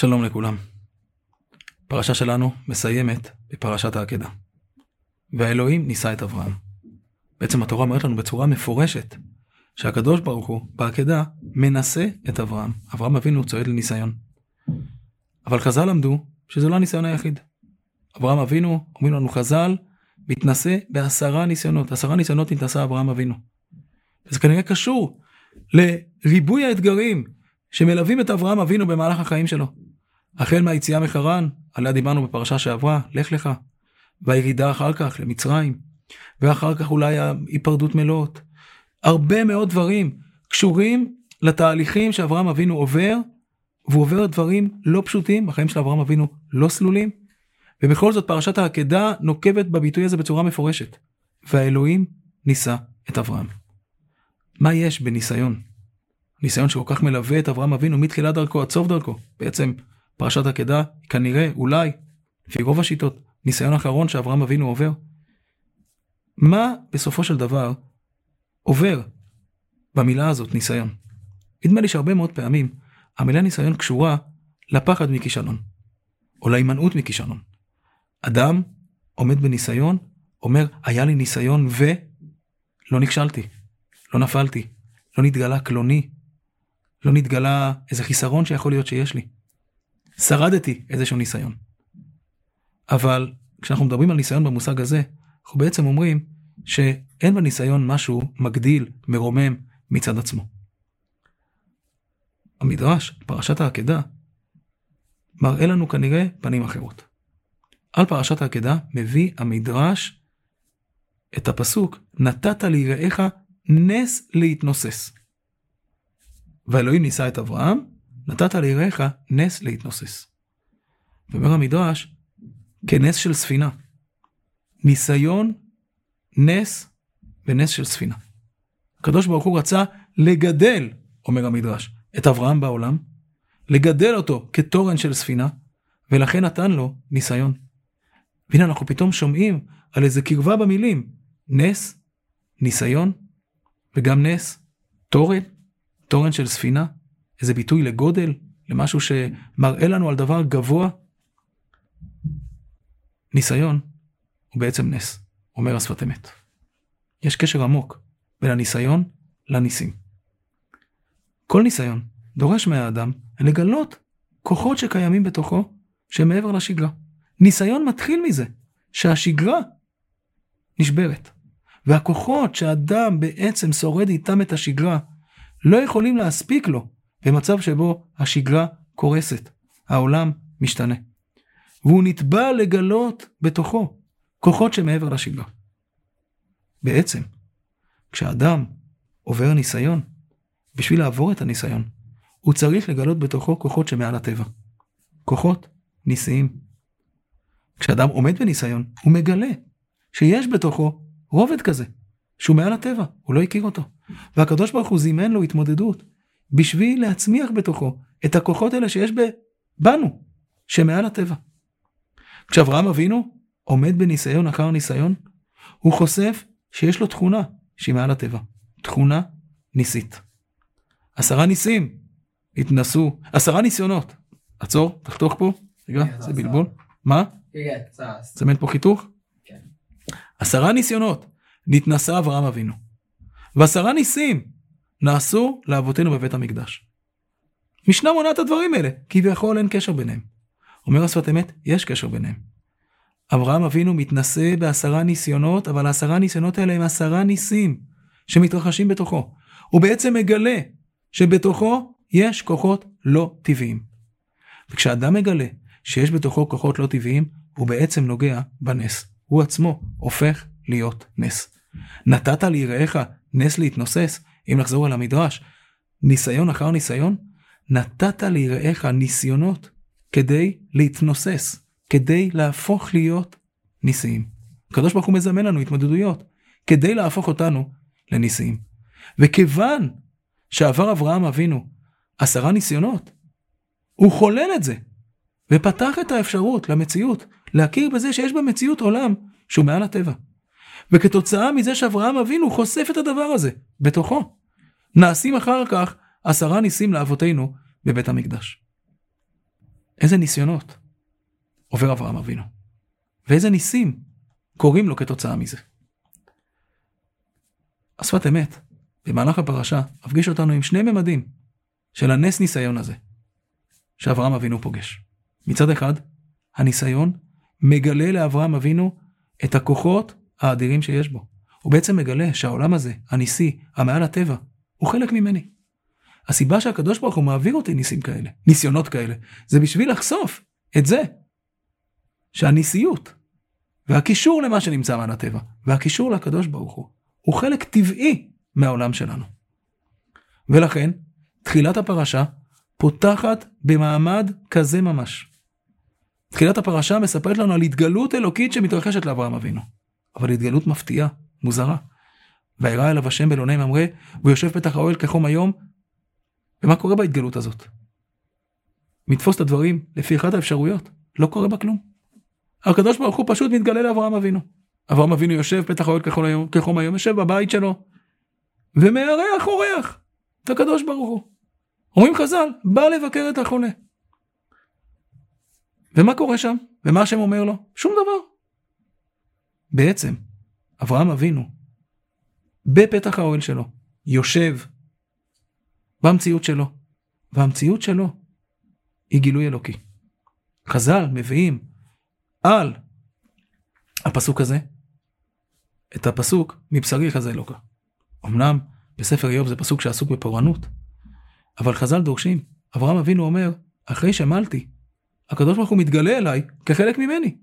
שלום לכולם. פרשה שלנו מסיימת בפרשת העקדה. והאלוהים נישא את אברהם. בעצם התורה אומרת לנו בצורה מפורשת שהקדוש ברוך הוא בעקדה מנסה את אברהם. אברהם אבינו צועד לניסיון. אבל חז"ל למדו שזה לא הניסיון היחיד. אברהם אבינו, אומרים לנו חז"ל, מתנשא בעשרה ניסיונות. עשרה ניסיונות נתנסה אברהם אבינו. וזה כנראה קשור לריבוי האתגרים שמלווים את אברהם אבינו במהלך החיים שלו. החל מהיציאה מחרן, עליה דיברנו בפרשה שעברה, לך לך, והירידה אחר כך למצרים, ואחר כך אולי ההיפרדות מלאות. הרבה מאוד דברים קשורים לתהליכים שאברהם אבינו עובר, והוא עובר דברים לא פשוטים, החיים של אברהם אבינו לא סלולים, ובכל זאת פרשת העקדה נוקבת בביטוי הזה בצורה מפורשת. והאלוהים נישא את אברהם. מה יש בניסיון? ניסיון שכל כך מלווה את אברהם אבינו מתחילת דרכו עד סוף דרכו. בעצם פרשת עקדה כנראה, אולי, לפי רוב השיטות, ניסיון אחרון שאברהם אבינו עובר. מה בסופו של דבר עובר במילה הזאת ניסיון? נדמה לי שהרבה מאוד פעמים המילה ניסיון קשורה לפחד מכישלון, או להימנעות מכישלון. אדם עומד בניסיון, אומר, היה לי ניסיון ולא נכשלתי, לא נפלתי, לא נתגלה קלוני, לא נתגלה איזה חיסרון שיכול להיות שיש לי. שרדתי איזשהו ניסיון. אבל כשאנחנו מדברים על ניסיון במושג הזה, אנחנו בעצם אומרים שאין בניסיון משהו מגדיל, מרומם מצד עצמו. המדרש, פרשת העקדה, מראה לנו כנראה פנים אחרות. על פרשת העקדה מביא המדרש את הפסוק, נתת ליראיך נס להתנוסס. ואלוהים נישא את אברהם, נתת ליראיך נס להתנוסס. ואומר המדרש, כנס של ספינה. ניסיון, נס ונס של ספינה. הקדוש ברוך הוא רצה לגדל, אומר המדרש, את אברהם בעולם, לגדל אותו כתורן של ספינה, ולכן נתן לו ניסיון. והנה אנחנו פתאום שומעים על איזה קרבה במילים, נס, ניסיון, וגם נס, תורן, תורן של ספינה, איזה ביטוי לגודל, למשהו שמראה לנו על דבר גבוה. ניסיון הוא בעצם נס, אומר השפת אמת. יש קשר עמוק בין הניסיון לניסים. כל ניסיון דורש מהאדם לגלות כוחות שקיימים בתוכו שהם מעבר לשגרה. ניסיון מתחיל מזה שהשגרה נשברת. והכוחות שאדם בעצם שורד איתם את השגרה לא יכולים להספיק לו במצב שבו השגרה קורסת, העולם משתנה. והוא נתבע לגלות בתוכו כוחות שמעבר לשגרה. בעצם, כשאדם עובר ניסיון, בשביל לעבור את הניסיון, הוא צריך לגלות בתוכו כוחות שמעל הטבע. כוחות ניסיים. כשאדם עומד בניסיון, הוא מגלה שיש בתוכו רובד כזה, שהוא מעל הטבע, הוא לא הכיר אותו. והקדוש ברוך הוא זימן לו התמודדות בשביל להצמיח בתוכו את הכוחות האלה שיש בנו, שמעל הטבע. כשאברהם אבינו עומד בניסיון אחר ניסיון, הוא חושף שיש לו תכונה שהיא מעל הטבע, תכונה ניסית. עשרה ניסים התנסו, עשרה ניסיונות. עצור, תחתוך פה, רגע, כן, זה בלבול. מה? כן, צמד פה חיתוך? כן. עשרה ניסיונות נתנסה אברהם אבינו. ועשרה ניסים נעשו לאבותינו בבית המקדש. משנה מונה את הדברים האלה, כביכול אין קשר ביניהם. אומר השפת אמת, יש קשר ביניהם. אברהם אבינו מתנשא בעשרה ניסיונות, אבל העשרה ניסיונות האלה הם עשרה ניסים שמתרחשים בתוכו. הוא בעצם מגלה שבתוכו יש כוחות לא טבעיים. וכשאדם מגלה שיש בתוכו כוחות לא טבעיים, הוא בעצם נוגע בנס. הוא עצמו הופך להיות נס. נתת ליראיך נס להתנוסס, אם נחזור אל המדרש, ניסיון אחר ניסיון, נתת ליראיך ניסיונות כדי להתנוסס, כדי להפוך להיות ניסיים. הקדוש ברוך הוא מזמן לנו התמודדויות, כדי להפוך אותנו לניסיים. וכיוון שעבר אברהם אבינו עשרה ניסיונות, הוא חולל את זה, ופתח את האפשרות למציאות, להכיר בזה שיש במציאות עולם שהוא מעל הטבע. וכתוצאה מזה שאברהם אבינו חושף את הדבר הזה בתוכו. נעשים אחר כך עשרה ניסים לאבותינו בבית המקדש. איזה ניסיונות עובר אברהם אבינו, ואיזה ניסים קורים לו כתוצאה מזה. השפת אמת, במהלך הפרשה, מפגיש אותנו עם שני ממדים של הנס ניסיון הזה, שאברהם אבינו פוגש. מצד אחד, הניסיון מגלה לאברהם אבינו את הכוחות האדירים שיש בו. הוא בעצם מגלה שהעולם הזה, הניסי, המעל הטבע, הוא חלק ממני. הסיבה שהקדוש ברוך הוא מעביר אותי ניסים כאלה, ניסיונות כאלה, זה בשביל לחשוף את זה, שהניסיות והקישור למה שנמצא מעל הטבע, והקישור לקדוש ברוך הוא, הוא חלק טבעי מהעולם שלנו. ולכן, תחילת הפרשה פותחת במעמד כזה ממש. תחילת הפרשה מספרת לנו על התגלות אלוקית שמתרחשת לאברהם אבינו. אבל התגלות מפתיעה, מוזרה. וירא אליו השם באלוני ממרא, והוא יושב פתח האוהל כחום היום. ומה קורה בהתגלות הזאת? מתפוס את הדברים לפי אחת האפשרויות, לא קורה בה כלום. הקדוש ברוך הוא פשוט מתגלה לאברהם אבינו. אברהם אבינו יושב פתח האוהל כחום היום, כחום היום, יושב בבית שלו, ומארח אורח את הקדוש ברוך הוא. אומרים חז"ל, בא לבקר את החולה. ומה קורה שם? ומה השם אומר לו? שום דבר. בעצם, אברהם אבינו, בפתח האוהל שלו, יושב במציאות שלו, והמציאות שלו היא גילוי אלוקי. חז"ל מביאים על הפסוק הזה את הפסוק מבשרי חזה אלוקה. אמנם בספר איוב זה פסוק שעסוק בפורענות, אבל חז"ל דורשים, אברהם אבינו אומר, אחרי שמלתי, הקדוש ברוך הוא מתגלה אליי כחלק ממני.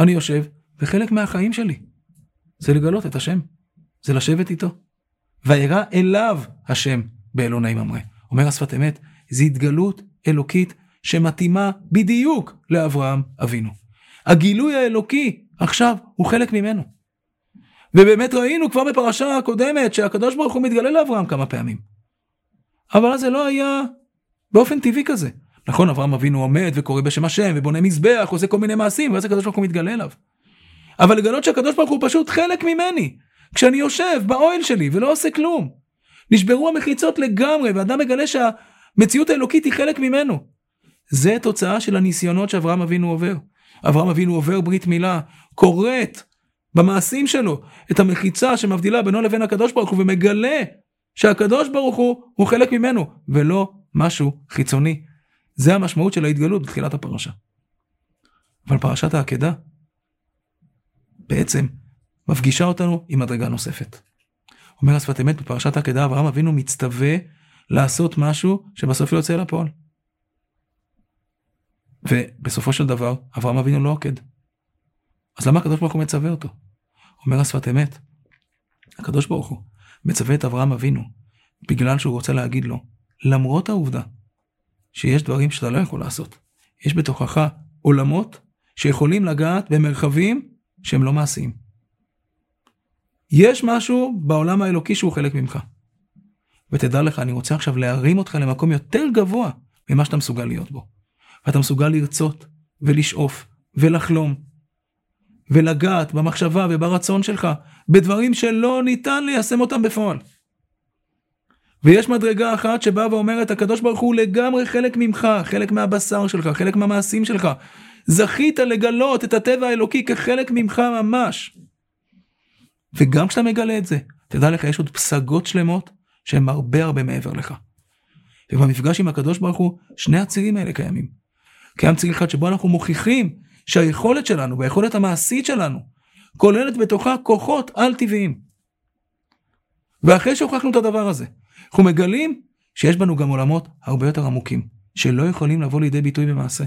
אני יושב, וחלק מהחיים שלי זה לגלות את השם, זה לשבת איתו. וירא אליו השם באלוני ממרא. אומר השפת אמת, זו התגלות אלוקית שמתאימה בדיוק לאברהם אבינו. הגילוי האלוקי עכשיו הוא חלק ממנו. ובאמת ראינו כבר בפרשה הקודמת שהקדוש ברוך הוא מתגלה לאברהם כמה פעמים. אבל זה לא היה באופן טבעי כזה. נכון, אברהם אבינו עומד וקורא בשם השם ובונה מזבח, עושה כל מיני מעשים, ואז הקדוש ברוך הוא מתגלה אליו. אבל לגלות שהקדוש ברוך הוא פשוט חלק ממני. כשאני יושב באוהל שלי ולא עושה כלום. נשברו המחיצות לגמרי, ואדם מגלה שהמציאות האלוקית היא חלק ממנו. זה תוצאה של הניסיונות שאברהם אבינו עובר. אברהם אבינו עובר ברית מילה, כורת במעשים שלו את המחיצה שמבדילה בינו לבין הקדוש ברוך הוא ומגלה שהקדוש ברוך הוא הוא חלק ממנו ולא משהו חיצוני. זה המשמעות של ההתגלות בתחילת הפרשה. אבל פרשת העקדה בעצם מפגישה אותנו עם מדרגה נוספת. אומר השפת אמת בפרשת העקדה אברהם אבינו מצטווה לעשות משהו שבסוף לא יוצא לפועל. ובסופו של דבר אברהם אבינו לא עוקד. אז למה הקדוש ברוך הוא מצווה אותו? אומר השפת אמת, הקדוש ברוך הוא מצווה את אברהם אבינו בגלל שהוא רוצה להגיד לו, למרות העובדה שיש דברים שאתה לא יכול לעשות, יש בתוכך עולמות שיכולים לגעת במרחבים שהם לא מעשיים. יש משהו בעולם האלוקי שהוא חלק ממך. ותדע לך, אני רוצה עכשיו להרים אותך למקום יותר גבוה ממה שאתה מסוגל להיות בו. ואתה מסוגל לרצות ולשאוף ולחלום ולגעת במחשבה וברצון שלך בדברים שלא ניתן ליישם אותם בפועל. ויש מדרגה אחת שבאה ואומרת הקדוש ברוך הוא לגמרי חלק ממך, חלק מהבשר שלך, חלק מהמעשים שלך. זכית לגלות את הטבע האלוקי כחלק ממך ממש. וגם כשאתה מגלה את זה, תדע לך יש עוד פסגות שלמות שהן הרבה הרבה מעבר לך. ובמפגש עם הקדוש ברוך הוא, שני הצירים האלה קיימים. קיים ציר אחד שבו אנחנו מוכיחים שהיכולת שלנו והיכולת המעשית שלנו כוללת בתוכה כוחות על-טבעיים. ואחרי שהוכחנו את הדבר הזה, אנחנו מגלים שיש בנו גם עולמות הרבה יותר עמוקים, שלא יכולים לבוא לידי ביטוי במעשה.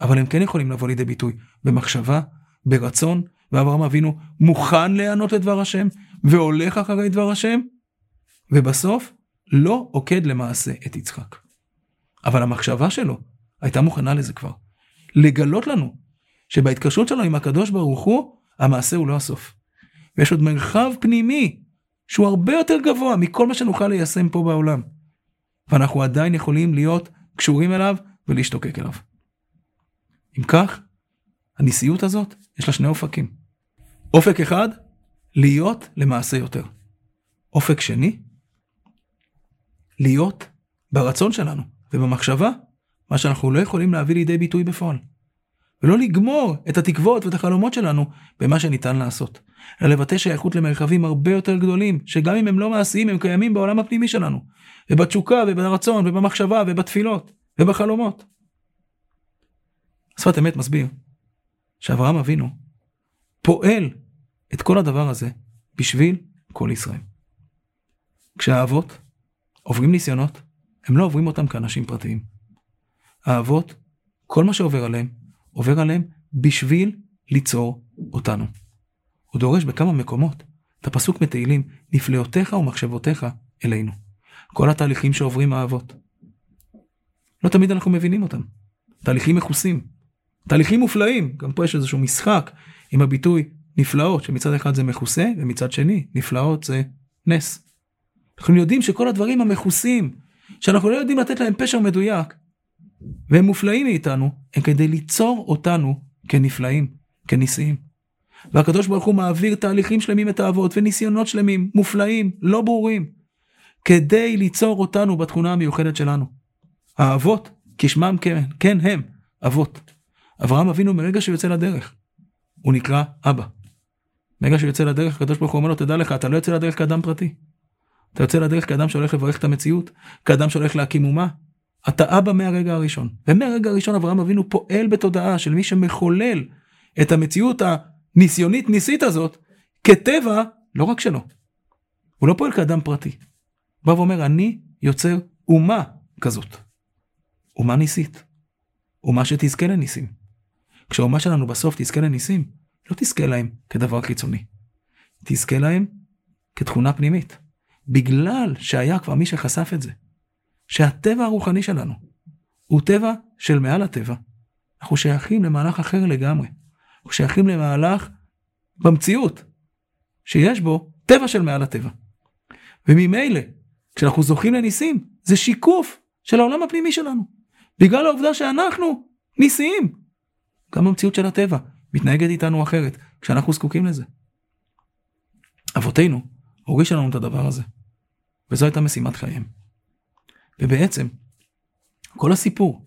אבל הם כן יכולים לבוא לידי ביטוי במחשבה, ברצון, ואברהם אבינו מוכן להיענות לדבר השם, והולך אחרי דבר השם, ובסוף לא עוקד למעשה את יצחק. אבל המחשבה שלו הייתה מוכנה לזה כבר. לגלות לנו שבהתקשרות שלנו עם הקדוש ברוך הוא, המעשה הוא לא הסוף. ויש עוד מרחב פנימי שהוא הרבה יותר גבוה מכל מה שנוכל ליישם פה בעולם. ואנחנו עדיין יכולים להיות קשורים אליו ולהשתוקק אליו. אם כך, הנשיאות הזאת, יש לה שני אופקים. אופק אחד, להיות למעשה יותר. אופק שני, להיות ברצון שלנו ובמחשבה מה שאנחנו לא יכולים להביא לידי ביטוי בפועל. ולא לגמור את התקוות ואת החלומות שלנו במה שניתן לעשות. אלא לבטא שייכות למרחבים הרבה יותר גדולים, שגם אם הם לא מעשיים, הם קיימים בעולם הפנימי שלנו. ובתשוקה, וברצון, ובמחשבה, ובתפילות, ובחלומות. שפת אמת מסביר שאברהם אבינו פועל את כל הדבר הזה בשביל כל ישראל. כשהאבות עוברים ניסיונות, הם לא עוברים אותם כאנשים פרטיים. האבות, כל מה שעובר עליהם, עובר עליהם בשביל ליצור אותנו. הוא דורש בכמה מקומות את הפסוק מתהילים, נפלאותיך ומחשבותיך אלינו. כל התהליכים שעוברים האבות. לא תמיד אנחנו מבינים אותם. תהליכים מכוסים. תהליכים מופלאים. גם פה יש איזשהו משחק עם הביטוי נפלאות, שמצד אחד זה מכוסה, ומצד שני, נפלאות זה נס. אנחנו יודעים שכל הדברים המכוסים, שאנחנו לא יודעים לתת להם פשר מדויק, והם מופלאים מאיתנו, הם כדי ליצור אותנו כנפלאים, כניסיים. והקדוש ברוך הוא מעביר תהליכים שלמים את האבות וניסיונות שלמים, מופלאים, לא ברורים, כדי ליצור אותנו בתכונה המיוחדת שלנו. האבות, כשמם כן, כן הם, אבות. אברהם אבינו מרגע שהוא יוצא לדרך, הוא נקרא אבא. ברגע שהוא יוצא לדרך, הקדוש ברוך הוא אומר לו, תדע לך, אתה לא יוצא לדרך כאדם פרטי. אתה יוצא לדרך כאדם שהולך לברך את המציאות, כאדם שהולך להקים אומה. אתה אבא מהרגע הראשון. ומהרגע הראשון אברהם אבינו פועל בתודעה של מי שמחולל את המציאות הניסיונית ניסית הזאת, כטבע, לא רק שלו. הוא לא פועל כאדם פרטי. בא ואומר, אני יוצר אומה כזאת. אומה ניסית. אומה שתזכה לניסים. כשהאומה שלנו בסוף תזכה לניסים, לא תזכה להם כדבר חיצוני. תזכה להם כתכונה פנימית. בגלל שהיה כבר מי שחשף את זה. שהטבע הרוחני שלנו הוא טבע של מעל הטבע. אנחנו שייכים למהלך אחר לגמרי. אנחנו שייכים למהלך במציאות, שיש בו טבע של מעל הטבע. וממילא, כשאנחנו זוכים לניסים, זה שיקוף של העולם הפנימי שלנו. בגלל העובדה שאנחנו ניסיים. גם המציאות של הטבע מתנהגת איתנו אחרת, כשאנחנו זקוקים לזה. אבותינו הורישו לנו את הדבר הזה. וזו הייתה משימת חייהם. ובעצם, כל הסיפור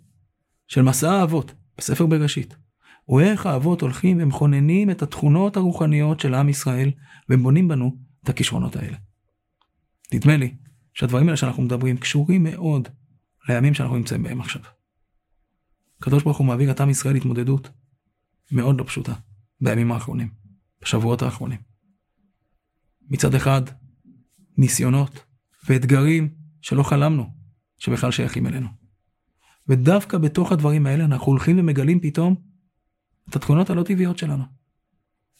של מסע האבות בספר בראשית, הוא איך האבות הולכים ומכוננים את התכונות הרוחניות של עם ישראל, והם בונים בנו את הכישרונות האלה. נדמה לי שהדברים האלה שאנחנו מדברים קשורים מאוד לימים שאנחנו נמצאים בהם עכשיו. הקדוש ברוך הוא מעביר את עם ישראל התמודדות מאוד לא פשוטה בימים האחרונים, בשבועות האחרונים. מצד אחד, ניסיונות ואתגרים שלא חלמנו שבכלל שייכים אלינו. ודווקא בתוך הדברים האלה אנחנו הולכים ומגלים פתאום את התכונות הלא טבעיות שלנו.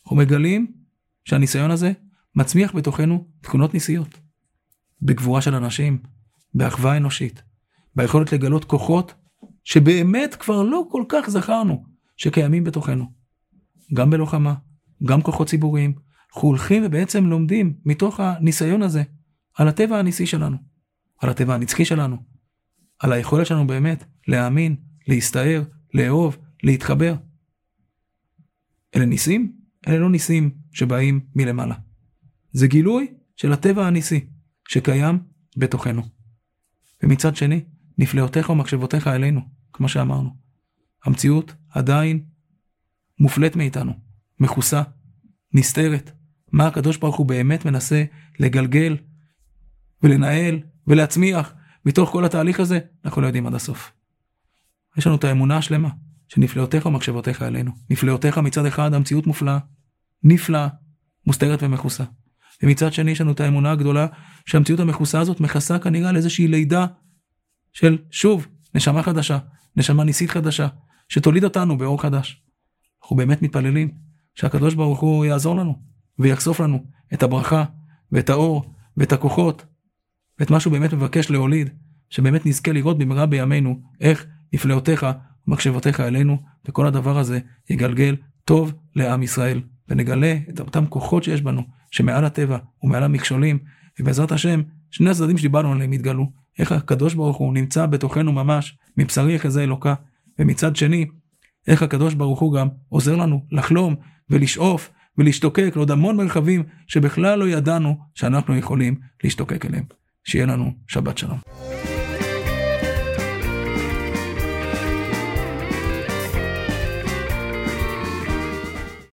אנחנו מגלים שהניסיון הזה מצמיח בתוכנו תכונות ניסיות. בגבורה של אנשים, באחווה אנושית, ביכולת לגלות כוחות שבאמת כבר לא כל כך זכרנו שקיימים בתוכנו. גם בלוחמה, גם כוחות ציבוריים. אנחנו הולכים ובעצם לומדים מתוך הניסיון הזה על הטבע הניסי שלנו, על הטבע הנצחי שלנו, על היכולת שלנו באמת להאמין, להסתער, לאהוב, להתחבר. אלה ניסים? אלה לא ניסים שבאים מלמעלה. זה גילוי של הטבע הניסי שקיים בתוכנו. ומצד שני, נפלאותיך ומחשבותיך אלינו, כמו שאמרנו. המציאות עדיין מופלית מאיתנו, מכוסה, נסתרת. מה הקדוש ברוך הוא באמת מנסה לגלגל ולנהל ולהצמיח מתוך כל התהליך הזה, אנחנו לא יודעים עד הסוף. יש לנו את האמונה השלמה שנפלאותיך ומחשבותיך עלינו. נפלאותיך מצד אחד המציאות מופלאה, נפלאה, מוסתרת ומכוסה. ומצד שני יש לנו את האמונה הגדולה שהמציאות המכוסה הזאת מכסה כנראה על איזושהי לידה של שוב נשמה חדשה, נשמה ניסית חדשה, שתוליד אותנו באור חדש. אנחנו באמת מתפללים שהקדוש ברוך הוא יעזור לנו ויחשוף לנו את הברכה ואת האור ואת הכוחות ואת מה שהוא באמת מבקש להוליד, שבאמת נזכה לראות במהרה בימינו איך נפלאותיך ומחשבותיך אלינו, וכל הדבר הזה יגלגל טוב לעם ישראל, ונגלה את אותם כוחות שיש בנו, שמעל הטבע ומעל המכשולים, ובעזרת השם, שני הצדדים שדיברנו עליהם יתגלו, איך הקדוש ברוך הוא נמצא בתוכנו ממש, מבשרי יחזה אלוקה, ומצד שני, איך הקדוש ברוך הוא גם עוזר לנו לחלום ולשאוף ולהשתוקק לעוד המון מרחבים שבכלל לא ידענו שאנחנו יכולים להשתוקק אליהם. שיהיה לנו שבת שלום.